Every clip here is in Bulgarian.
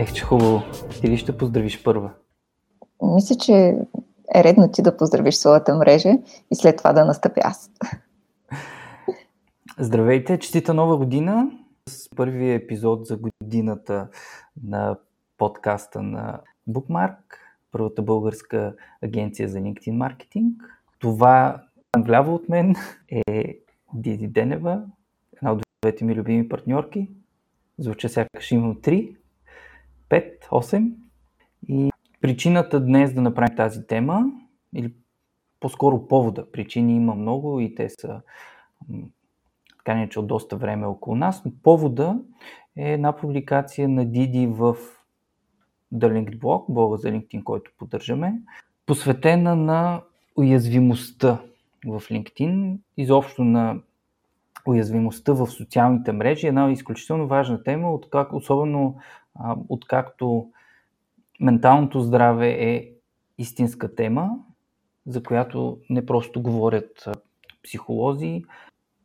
Ех, че хубаво. Ти ли ще поздравиш първа? Мисля, че е редно ти да поздравиш своята мрежа и след това да настъпя аз. Здравейте, честита нова година с първия епизод за годината на подкаста на Bookmark, първата българска агенция за LinkedIn маркетинг. Това вляво от мен е Диди Денева, една от двете ми любими партньорки. Звуча сякаш имам три, пет, осем. И причината днес да направим тази тема, или по-скоро повода, причини има много и те са така не, че от доста време около нас, но повода е една публикация на Диди в The Linked Blog, блога за LinkedIn, който поддържаме, посветена на уязвимостта в LinkedIn, изобщо на уязвимостта в социалните мрежи. Една изключително важна тема, от как, особено откакто менталното здраве е истинска тема, за която не просто говорят психолози,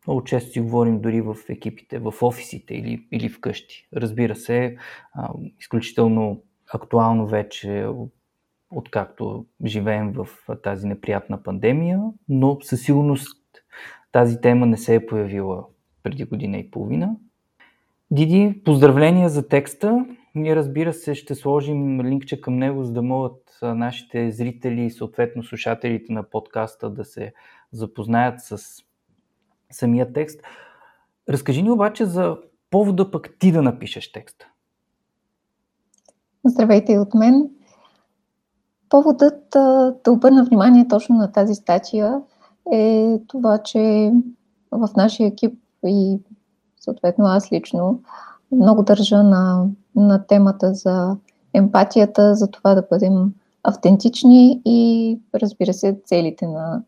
много често си говорим дори в екипите, в офисите или, или вкъщи. Разбира се, изключително актуално вече, откакто живеем в тази неприятна пандемия, но със сигурност тази тема не се е появила преди година и половина. Диди, поздравления за текста. Ние разбира се ще сложим линкче към него, за да могат нашите зрители и съответно слушателите на подкаста да се запознаят с самия текст. Разкажи ни обаче за повода пък ти да напишеш текста. Здравейте от мен. Поводът да обърна внимание точно на тази статия е това, че в нашия екип и съответно аз лично много държа на, на темата за емпатията, за това да бъдем автентични и разбира се целите на,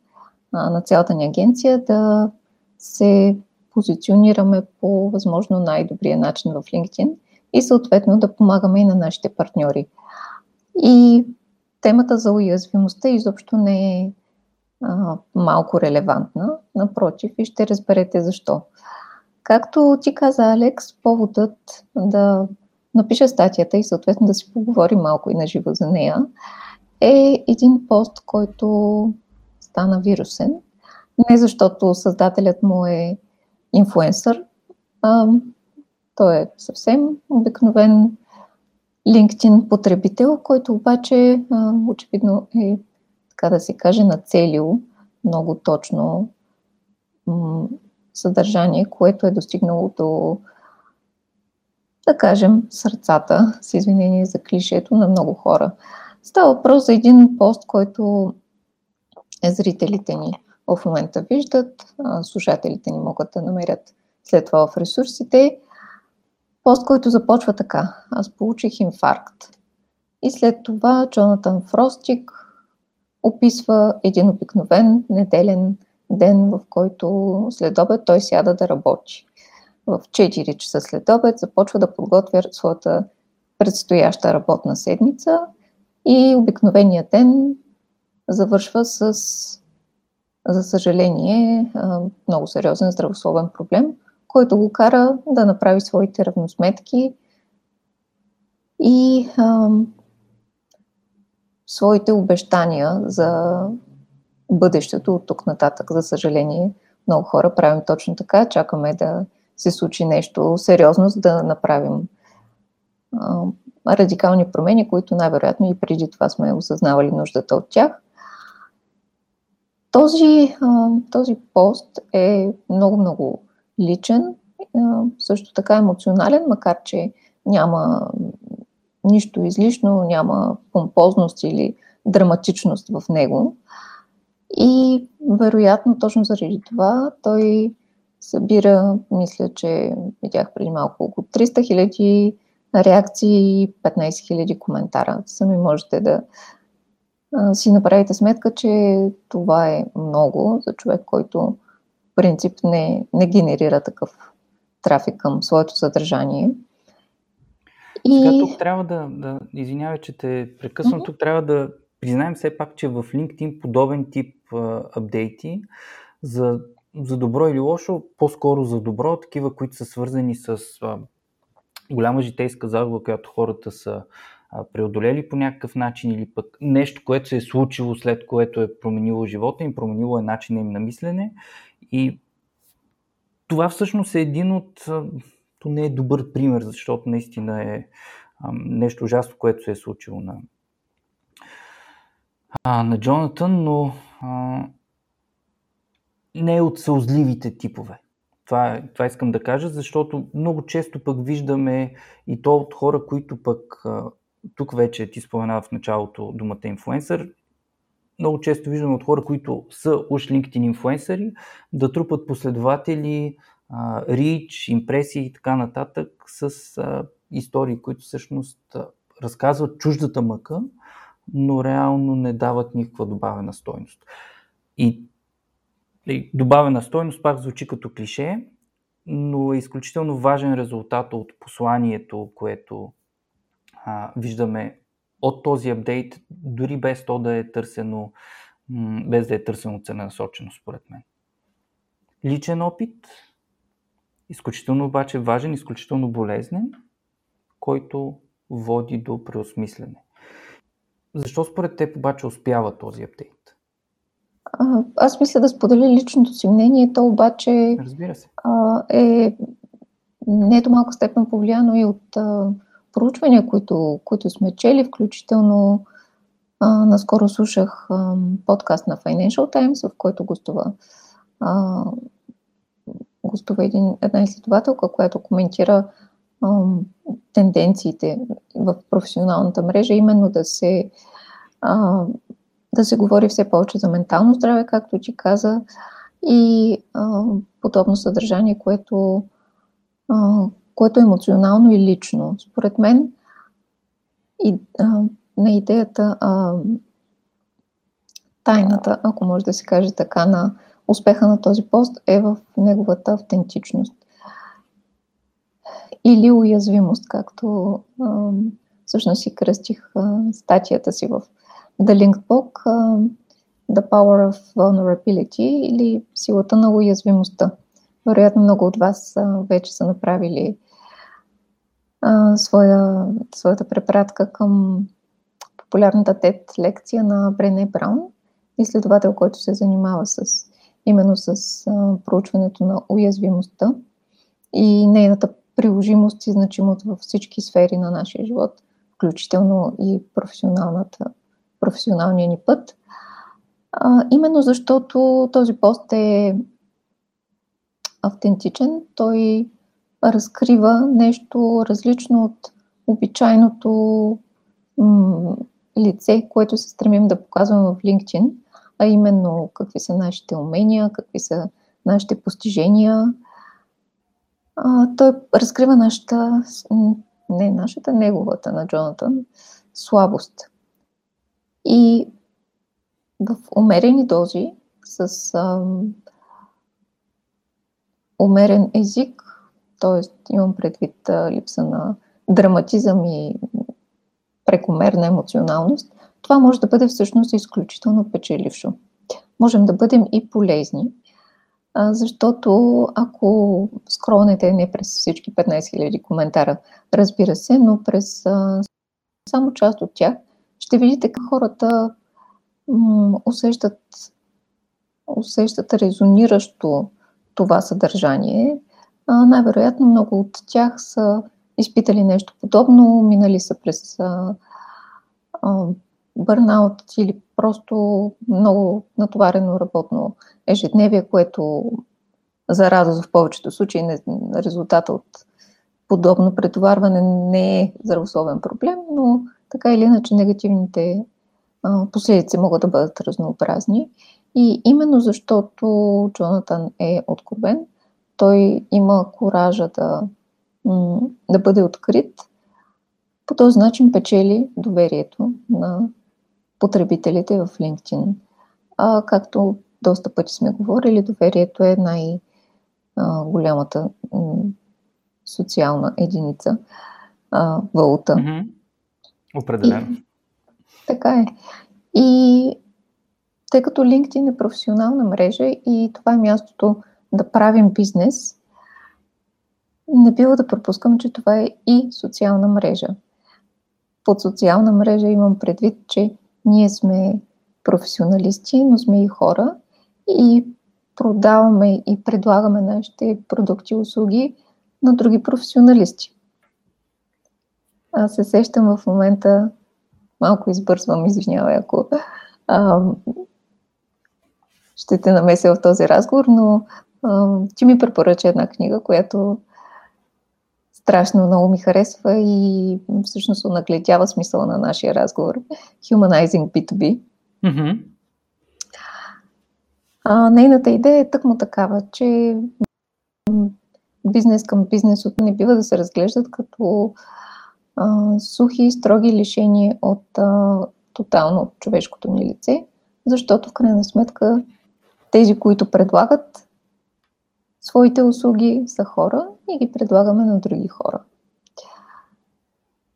на цялата ни агенция да се позиционираме по възможно най-добрия начин в LinkedIn и съответно да помагаме и на нашите партньори. И темата за уязвимостта изобщо не е а, малко релевантна, напротив, и ще разберете защо. Както ти каза, Алекс, поводът да напиша статията и съответно да си поговорим малко и на живо за нея, е един пост, който стана вирусен. Не защото създателят му е инфуенсър, а той е съвсем обикновен LinkedIn потребител, който обаче а, очевидно е, така да се каже, нацелил много точно съдържание, което е достигнало до, да кажем, сърцата, с извинение за клишето на много хора. Става въпрос за един пост, който е зрителите ни в момента виждат, слушателите ни могат да намерят след това в ресурсите. Пост, който започва така. Аз получих инфаркт. И след това Джонатан Фростик описва един обикновен неделен ден, в който след обед той сяда да работи. В 4 часа след обед започва да подготвя своята предстояща работна седмица и обикновения ден завършва с за съжаление, много сериозен здравословен проблем, който го кара да направи своите равносметки и а, своите обещания за бъдещето от тук нататък. За съжаление, много хора правим точно така. Чакаме да се случи нещо сериозно, за да направим а, радикални промени, които най-вероятно и преди това сме осъзнавали нуждата от тях. Този, този пост е много-много личен, също така емоционален, макар че няма нищо излишно, няма помпозност или драматичност в него. И вероятно точно заради това той събира, мисля, че видях преди малко около 300 хиляди реакции и 15 хиляди коментара. Сами можете да си направите сметка, че това е много за човек, който в принцип не, не генерира такъв трафик към своето съдържание. И... Сега тук трябва да, да извинявай, че те прекъсвам, mm-hmm. тук трябва да признаем все пак, че в LinkedIn подобен тип а, апдейти за, за добро или лошо, по-скоро за добро, такива, които са свързани с а, голяма житейска загуба, която хората са преодолели по някакъв начин или пък нещо, което се е случило след което е променило живота им, променило е начина им на мислене. И това всъщност е един от... То не е добър пример, защото наистина е нещо ужасно, което се е случило на, на Джонатан, но а, не е от сълзливите типове. Това, това искам да кажа, защото много често пък виждаме и то от хора, които пък тук вече ти спомена в началото думата инфлуенсър, много често виждаме от хора, които са уж LinkedIn инфлуенсъри, да трупат последователи, рич, импресии и така нататък с истории, които всъщност разказват чуждата мъка, но реално не дават никаква добавена стойност. И, и добавена стойност пак звучи като клише, но е изключително важен резултат от посланието, което а, виждаме от този апдейт, дори без то да е търсено, без да е търсено целенасочено, според мен. Личен опит, изключително обаче важен, изключително болезнен, който води до преосмислене. Защо според теб обаче успява този апдейт? Аз мисля да споделя личното си мнение, то обаче Разбира се. е не до малка степен повлияно и от а, проучвания, които, които сме чели, включително а, наскоро слушах а, подкаст на Financial Times, в който гостува, а, гостува един, една изследователка, която коментира тенденциите в професионалната мрежа, именно да се, да се говори все повече за ментално здраве, както ти каза, и подобно съдържание, което което е емоционално и лично. Според мен и, на идеята, тайната, ако може да се каже така, на успеха на този пост е в неговата автентичност. Или уязвимост, както всъщност си кръстих статията си в The Linked Book, The Power of Vulnerability или силата на уязвимостта. Вероятно много от вас вече са направили своя, своята препратка към популярната TED лекция на Брене Браун, изследовател, който се занимава с, именно с проучването на уязвимостта и нейната приложимост и значимост във всички сфери на нашия живот, включително и професионалната, професионалния ни път. А, именно защото този пост е автентичен, той разкрива нещо различно от обичайното м- лице, което се стремим да показваме в LinkedIn, а именно какви са нашите умения, какви са нашите постижения. А, той разкрива нашата, не нашата, неговата на Джонатан, слабост. И в умерени дози, с а, умерен език, т.е. имам предвид а, липса на драматизъм и прекомерна емоционалност, това може да бъде всъщност изключително печелившо. Можем да бъдем и полезни, защото ако скролнете не през всички 15 000 коментара, разбира се, но през само част от тях, ще видите как хората усещат, усещат резониращо това съдържание, най-вероятно много от тях са изпитали нещо подобно, минали са през а, бърнаут или просто много натоварено работно ежедневие, което за радост в повечето случаи не, резултата от подобно претоварване не е здравословен проблем, но така или иначе негативните а, последици могат да бъдат разнообразни. И именно защото Джонатан е откровен, той има коража да, да бъде открит, по този начин печели доверието на потребителите в LinkedIn. А, както доста пъти сме говорили, доверието е най-голямата социална единица, а, валута. Mm-hmm. Определено. И, така е. И тъй като LinkedIn е професионална мрежа и това е мястото да правим бизнес, не бива да пропускам, че това е и социална мрежа. Под социална мрежа имам предвид, че ние сме професионалисти, но сме и хора и продаваме и предлагаме нашите продукти и услуги на други професионалисти. Аз се сещам в момента, малко избързвам, извинявай, ако а, ще те намеся в този разговор, но а, ти ми препоръча една книга, която страшно много ми харесва и всъщност нагледява смисъла на нашия разговор. Humanizing B2B. Mm-hmm. А, нейната идея е тъкмо такава, че бизнес към бизнес не бива да се разглеждат като а, сухи, строги лишения от а, тотално от човешкото ни лице, защото в крайна сметка тези, които предлагат своите услуги са хора и ги предлагаме на други хора.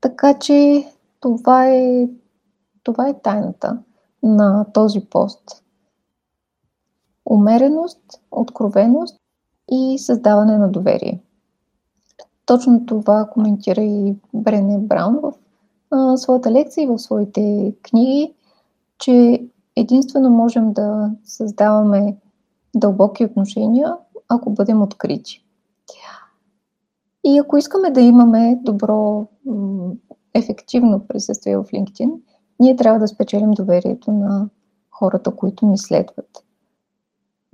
Така че това е, това е тайната на този пост. Умереност, откровеност и създаване на доверие. Точно това коментира и Брене Браун в своята лекция и в своите книги, че единствено можем да създаваме дълбоки отношения, ако бъдем открити. И ако искаме да имаме добро, ефективно присъствие в LinkedIn, ние трябва да спечелим доверието на хората, които ни следват.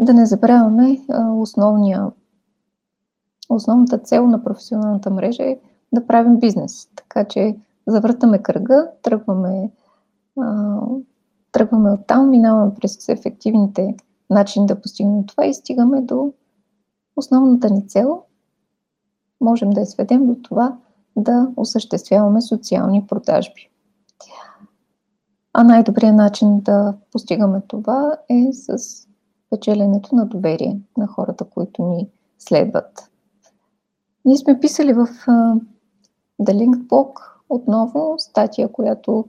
Да не забравяме основния, основната цел на професионалната мрежа е да правим бизнес. Така че завъртаме кръга, тръгваме, тръгваме оттам, минаваме през ефективните начини да постигнем това и стигаме до основната ни цел. Можем да я сведем до това да осъществяваме социални продажби. А най-добрият начин да постигаме това е с печеленето на доверие на хората, които ни следват. Ние сме писали в uh, The Linked Blog отново статия, която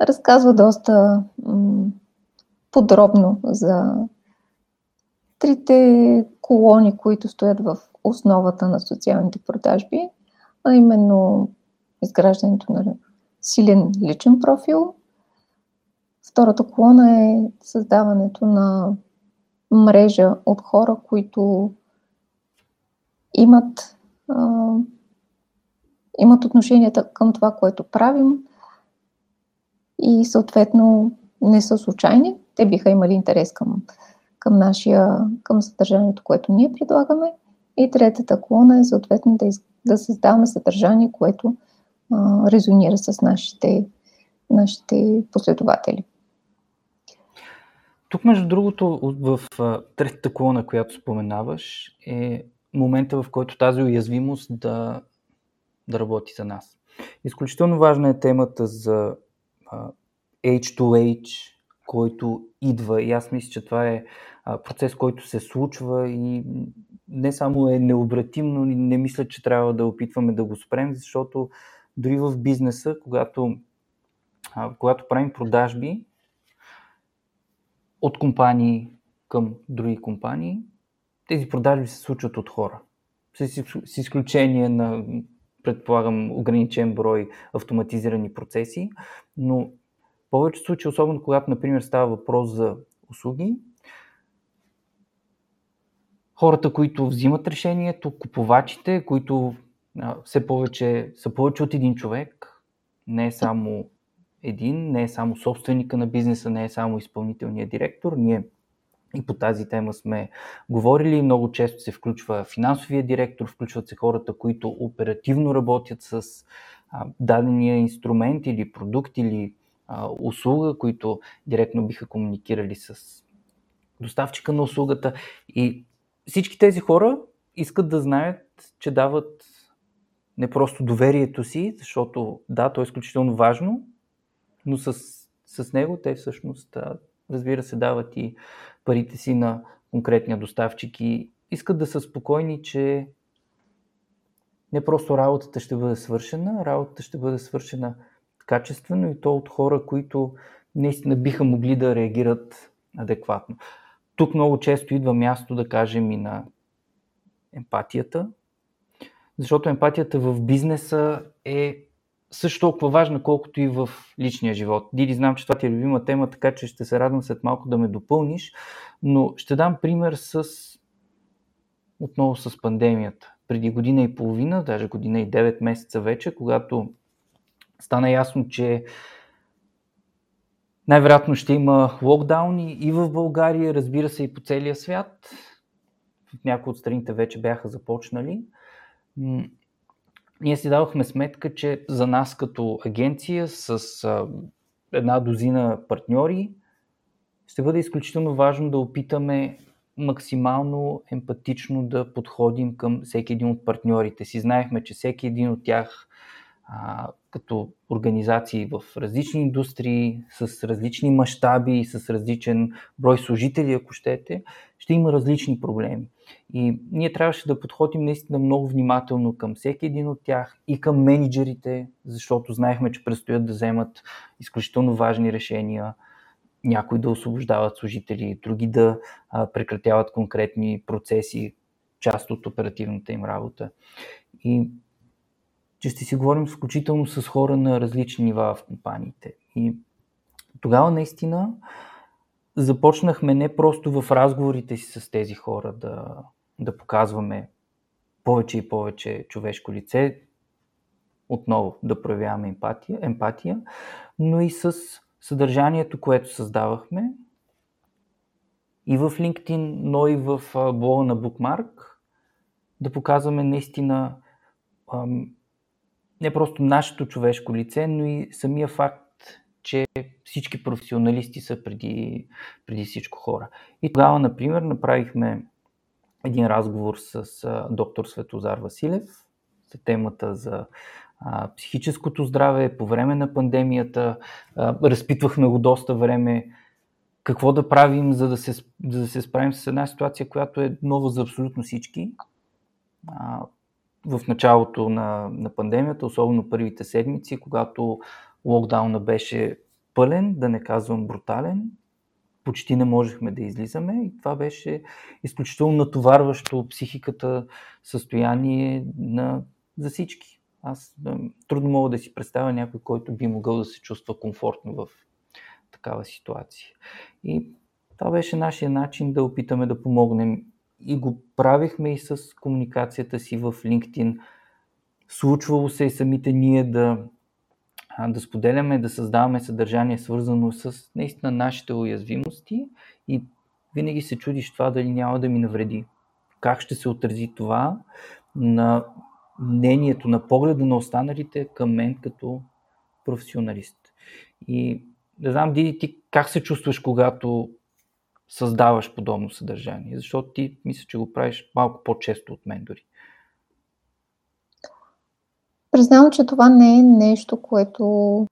разказва доста м- подробно за трите колони, които стоят в основата на социалните продажби, а именно изграждането на силен личен профил. Втората колона е създаването на мрежа от хора, които имат, а, имат отношенията към това, което правим и съответно не са случайни. Те биха имали интерес към, към, нашия, към съдържанието, което ние предлагаме. И третата колона е съответно да, из, да създаваме съдържание, което а, резонира с нашите, нашите последователи. Тук, между другото, в третата колона, която споменаваш, е момента, в който тази уязвимост да, да работи за нас. Изключително важна е темата за H2H, който идва. И аз мисля, че това е процес, който се случва и не само е необратим, но не мисля, че трябва да опитваме да го спрем, защото дори в бизнеса, когато, когато правим продажби, от компании към други компании, тези продажби се случват от хора. С изключение на, предполагам, ограничен брой автоматизирани процеси, но в повече случаи, особено когато, например, става въпрос за услуги, хората, които взимат решението, купувачите, които все повече са повече от един човек, не е само един, не е само собственика на бизнеса, не е само изпълнителният директор. Ние и по тази тема сме говорили. Много често се включва финансовия директор, включват се хората, които оперативно работят с дадения инструмент или продукт или услуга, които директно биха комуникирали с доставчика на услугата. И всички тези хора искат да знаят, че дават не просто доверието си, защото да, то е изключително важно, но с, с него те всъщност, разбира се, дават и парите си на конкретния доставчик и искат да са спокойни, че не просто работата ще бъде свършена, работата ще бъде свършена качествено и то от хора, които наистина биха могли да реагират адекватно. Тук много често идва място, да кажем, и на емпатията. защото емпатията в бизнеса е също толкова важна, колкото и в личния живот. Диди, знам, че това ти е любима тема, така че ще се радвам след малко да ме допълниш, но ще дам пример с отново с пандемията. Преди година и половина, даже година и 9 месеца вече, когато стана ясно, че най-вероятно ще има локдауни и в България, разбира се и по целия свят. Някои от страните вече бяха започнали. Ние си давахме сметка, че за нас като агенция с една дозина партньори ще бъде изключително важно да опитаме максимално емпатично да подходим към всеки един от партньорите си. Знаехме, че всеки един от тях а, като организации в различни индустрии, с различни мащаби, с различен брой служители, ако щете, ще има различни проблеми. И ние трябваше да подходим наистина много внимателно към всеки един от тях и към менеджерите, защото знаехме, че предстоят да вземат изключително важни решения, някои да освобождават служители, други да прекратяват конкретни процеси, част от оперативната им работа. И че ще си говорим включително с хора на различни нива в компаниите. И тогава наистина започнахме не просто в разговорите си с тези хора да, да показваме повече и повече човешко лице, отново да проявяваме емпатия, емпатия, но и с съдържанието, което създавахме и в LinkedIn, но и в блога на Bookmark, да показваме наистина не просто нашето човешко лице, но и самия факт, че всички професионалисти са преди, преди всичко хора. И тогава, например, направихме един разговор с а, доктор Светозар Василев за темата за а, психическото здраве по време на пандемията. А, разпитвахме го доста време какво да правим, за да се, за да се справим с една ситуация, която е нова за абсолютно всички. А, в началото на, на пандемията, особено първите седмици, когато локдауна беше пълен, да не казвам брутален, почти не можехме да излизаме и това беше изключително натоварващо психиката състояние на, за всички. Аз трудно мога да си представя някой, който би могъл да се чувства комфортно в такава ситуация. И това беше нашия начин да опитаме да помогнем и го правихме и с комуникацията си в LinkedIn. Случвало се и самите ние да, да споделяме, да създаваме съдържание свързано с наистина нашите уязвимости и винаги се чудиш това дали няма да ми навреди. Как ще се отрази това на мнението, на погледа на останалите към мен като професионалист. И не знам, Диди, ти как се чувстваш, когато създаваш подобно съдържание? Защото ти мисля, че го правиш малко по-често от мен дори. Признавам, че това не е нещо, което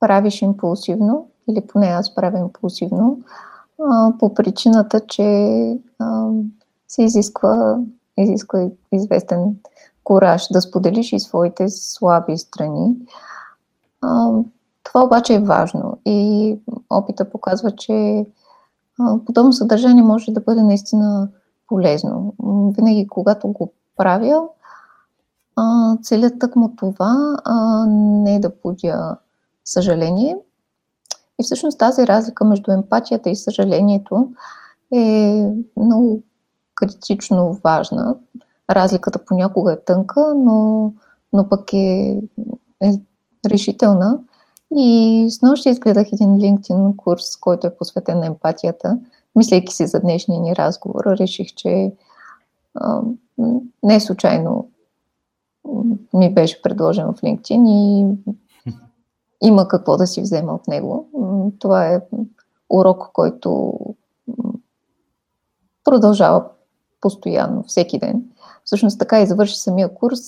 правиш импулсивно, или поне аз правя импулсивно, а, по причината, че а, се изисква, изисква известен кораж да споделиш и своите слаби страни. А, това обаче е важно и опита показва, че подобно съдържание може да бъде наистина полезно. Винаги, когато го правя, целят тъкмо това, не е да будя съжаление. И всъщност тази разлика между емпатията и съжалението е много критично важна. Разликата понякога е тънка, но, но пък е, е решителна. И с нощи изгледах един LinkedIn курс, който е посветен на емпатията. Мислейки си за днешния ни разговор, реших, че а, не случайно ми беше предложен в LinkedIn и има какво да си взема от него. Това е урок, който продължава постоянно, всеки ден. Всъщност така и завърши самия курс.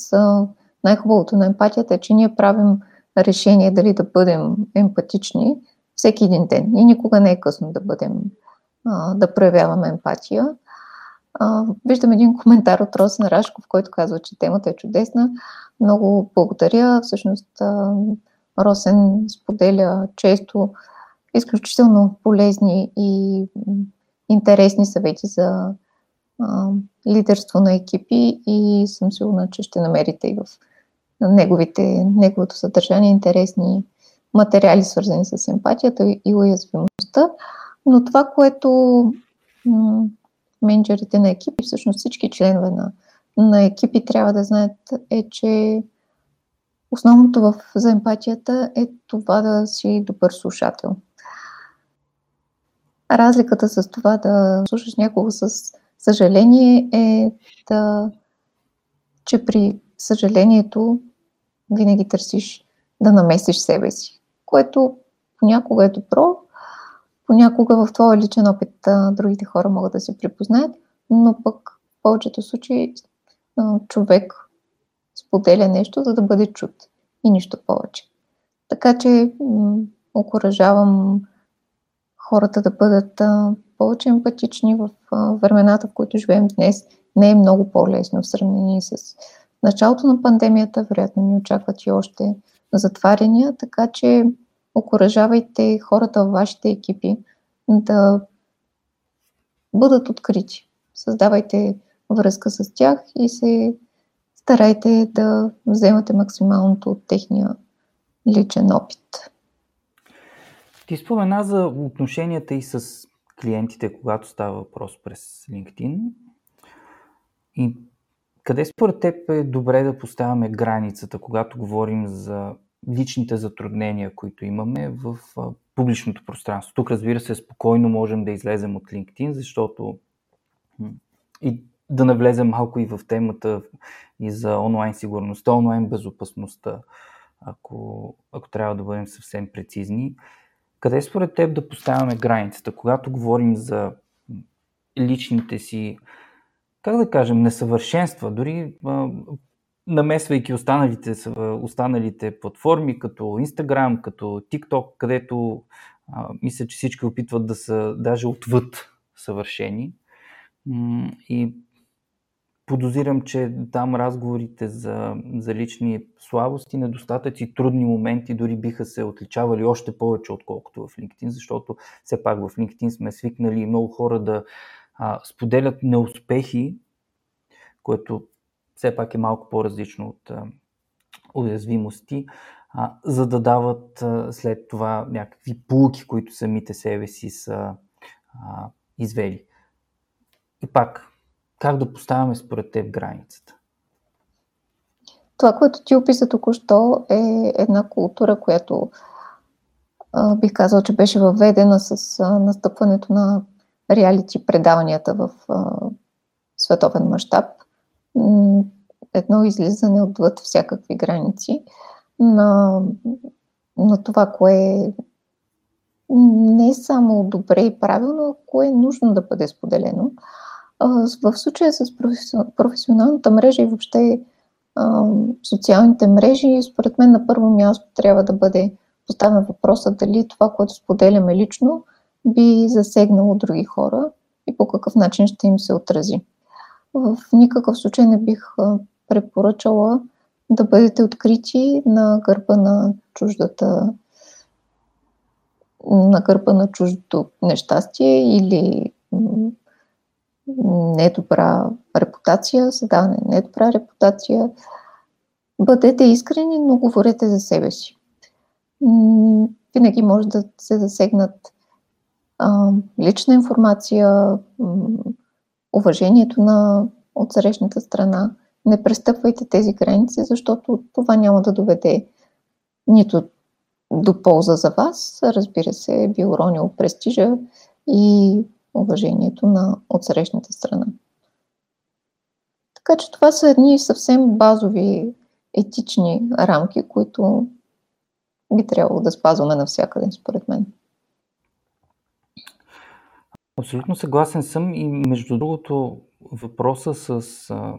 Най-хубавото на емпатията е, че ние правим решение дали да бъдем емпатични всеки един ден. И никога не е късно да бъдем, да проявяваме емпатия. Виждам един коментар от Росен Рашков, който казва, че темата е чудесна. Много благодаря. Всъщност Росен споделя често изключително полезни и интересни съвети за а, лидерство на екипи и съм сигурна, че ще намерите и в неговите, неговото съдържание интересни материали, свързани с емпатията и уязвимостта. Но това, което менеджерите на екипи, всъщност всички членове на, на екипи трябва да знаят е, че основното в, за емпатията е това да си добър слушател. Разликата с това да слушаш някого с съжаление е да, че при съжалението винаги търсиш да намесиш себе си, което понякога е добро, понякога в твоя личен опит другите хора могат да се припознаят, но пък в повечето случаи човек споделя нещо, за да бъде чут и нищо повече. Така че окоръжавам хората да бъдат повече емпатични в времената, в които живеем днес. Не е много по-лесно в сравнение с началото на пандемията. Вероятно ни очакват и още затваряния, така че окоръжавайте хората в вашите екипи да бъдат открити. Създавайте връзка с тях и се старайте да вземате максималното от техния личен опит. Ти спомена за отношенията и с клиентите, когато става въпрос през LinkedIn. И къде според теб е добре да поставяме границата, когато говорим за личните затруднения, които имаме в публичното пространство? Тук, разбира се, спокойно можем да излезем от LinkedIn, защото и да навлезем малко и в темата и за онлайн сигурността, онлайн безопасността, ако, ако трябва да бъдем съвсем прецизни. Къде според теб да поставяме границата, когато говорим за личните си, как да кажем, несъвършенства, дори а, намесвайки останалите, останалите платформи, като Instagram, като TikTok, където а, мисля, че всички опитват да са даже отвъд съвършени. И подозирам, че там разговорите за, за лични слабости, недостатъци, трудни моменти дори биха се отличавали още повече, отколкото в LinkedIn, защото все пак в LinkedIn сме свикнали много хора да а, споделят неуспехи, което все пак е малко по-различно от а, уязвимости, а, за да дават а, след това някакви полуки, които самите себе си са а, извели. И пак, как да поставяме според теб границата? Това, което ти описа току-що е една култура, която а, бих казал, че беше въведена с а, настъпването на реалити предаванията в а, световен мащаб. Едно излизане отвъд всякакви граници на, на това, кое не е само добре и правилно, а кое е нужно да бъде споделено. В случая с професионалната мрежа и въобще социалните мрежи, според мен на първо място трябва да бъде поставен въпроса дали това, което споделяме лично, би засегнало други хора и по какъв начин ще им се отрази. В никакъв случай не бих препоръчала да бъдете открити на гърба на чуждата на гърба на чуждото нещастие или недобра репутация, създаване на недобра репутация. Бъдете искрени, но говорете за себе си. Винаги може да се засегнат лична информация, уважението на отсрещната страна. Не престъпвайте тези граници, защото това няма да доведе нито до полза за вас, разбира се, би уронил престижа и уважението на отсрещната страна. Така че това са едни съвсем базови етични рамки, които би трябвало да спазваме навсякъде, според мен. Абсолютно съгласен съм и между другото въпроса с а,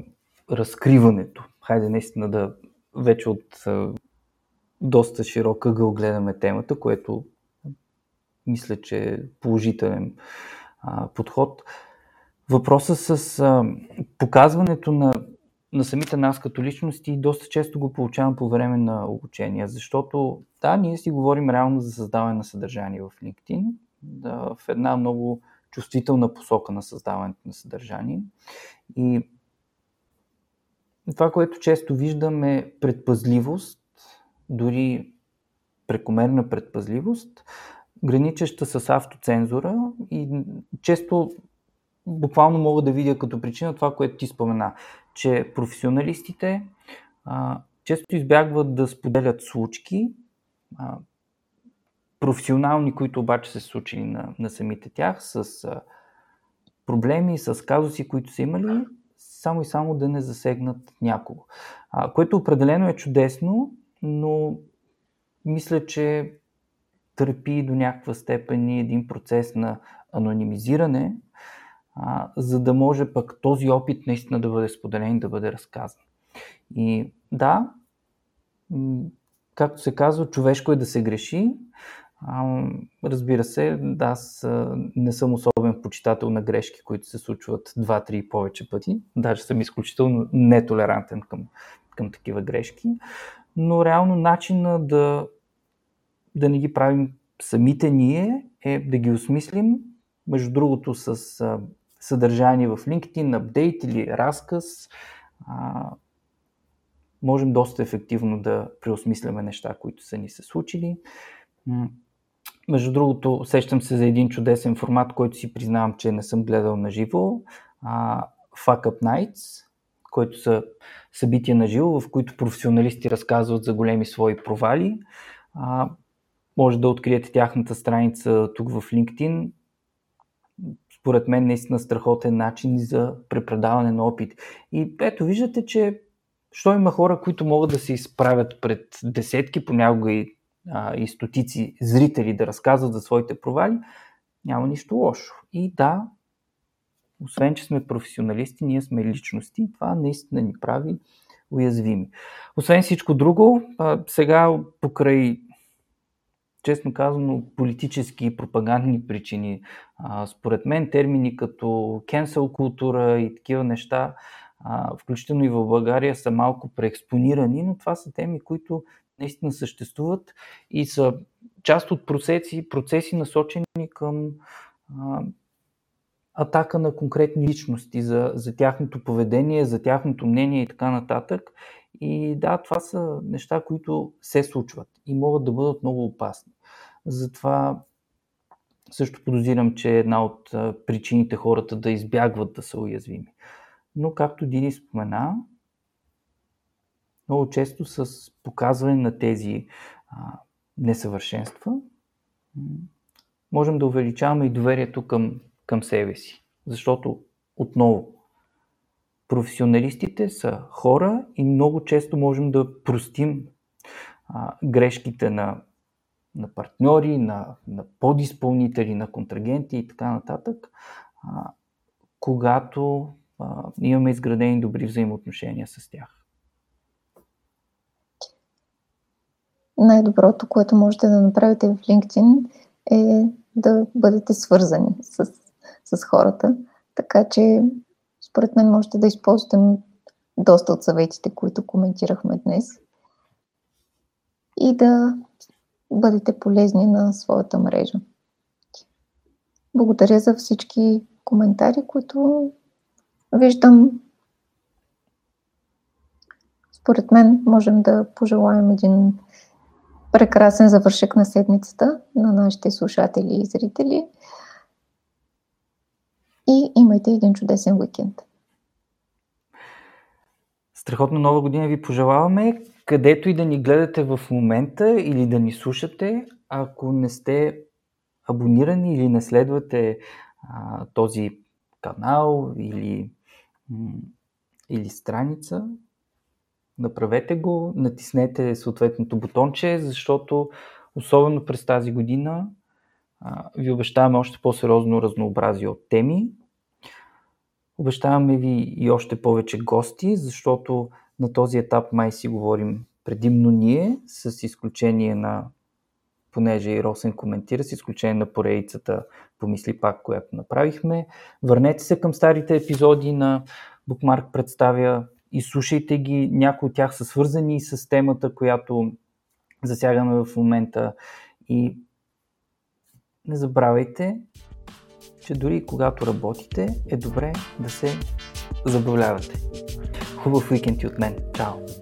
разкриването. Хайде наистина да вече от а, доста широк ъгъл гледаме темата, което мисля, че е положителен а, подход. Въпроса с а, показването на, на самите нас като личности доста често го получавам по време на обучение, защото да, ние си говорим реално за създаване на съдържание в LinkedIn, да, в една много чувствителна посока на създаването на съдържание. И това, което често виждам е предпазливост, дори прекомерна предпазливост, граничеща с автоцензура и често буквално мога да видя като причина това, което ти спомена, че професионалистите а, често избягват да споделят случки, а, професионални, които обаче се случили на, на самите тях, с а, проблеми, с казуси, които са имали, само и само да не засегнат някого. А, което определено е чудесно, но мисля, че търпи до някаква степен и един процес на анонимизиране, а, за да може пък този опит наистина да бъде споделен и да бъде разказан. И да, както се казва, човешко е да се греши. А, разбира се, да, аз не съм особен почитател на грешки, които се случват два, три и повече пъти. Даже съм изключително нетолерантен към, към такива грешки. Но реално начина да, да не ги правим самите ние е да ги осмислим, между другото с съдържание в LinkedIn, апдейт или разказ, а, можем доста ефективно да преосмисляме неща, които са ни се случили. Между другото, сещам се за един чудесен формат, който си признавам, че не съм гледал на живо. Fuck Up Nights, които са събития на живо, в които професионалисти разказват за големи свои провали. А, може да откриете тяхната страница тук в LinkedIn според мен наистина страхотен начин за препредаване на опит. И ето, виждате, че що има хора, които могат да се изправят пред десетки, понякога и, а, и стотици зрители да разказват за своите провали, няма нищо лошо. И да, освен, че сме професионалисти, ние сме личности това наистина ни прави уязвими. Освен всичко друго, сега покрай честно казано, политически и пропагандни причини. А, според мен термини като cancel култура и такива неща, а, включително и в България, са малко преекспонирани, но това са теми, които наистина съществуват и са част от процеси, процеси насочени към а, атака на конкретни личности, за, за тяхното поведение, за тяхното мнение и така нататък. И да, това са неща, които се случват и могат да бъдат много опасни. Затова също подозирам, че е една от причините хората да избягват да са уязвими. Но, както Дини спомена, много често с показване на тези а, несъвършенства можем да увеличаваме и доверието към, към себе си. Защото, отново, професионалистите са хора и много често можем да простим а, грешките на, на партньори, на, на подизпълнители, на контрагенти и така нататък, а, когато а, имаме изградени добри взаимоотношения с тях. Най-доброто, което можете да направите в LinkedIn е да бъдете свързани с, с хората. Така че според мен можете да използвате доста от съветите, които коментирахме днес и да бъдете полезни на своята мрежа. Благодаря за всички коментари, които виждам. Според мен можем да пожелаем един прекрасен завършек на седмицата на нашите слушатели и зрители и имайте един чудесен уикенд. Страхотна нова година ви пожелаваме, където и да ни гледате в момента или да ни слушате, ако не сте абонирани или не следвате а, този канал или, или страница, направете го, натиснете съответното бутонче, защото особено през тази година ви обещаваме още по-сериозно разнообразие от теми. Обещаваме ви и още повече гости, защото на този етап май си говорим предимно ние, с изключение на, понеже и Росен коментира, с изключение на поредицата Помисли пак, която направихме. Върнете се към старите епизоди на Bookmark представя и слушайте ги. Някои от тях са свързани с темата, която засягаме в момента. И не забравяйте, че дори когато работите, е добре да се забавлявате. Хубав уикенд и от мен. Чао!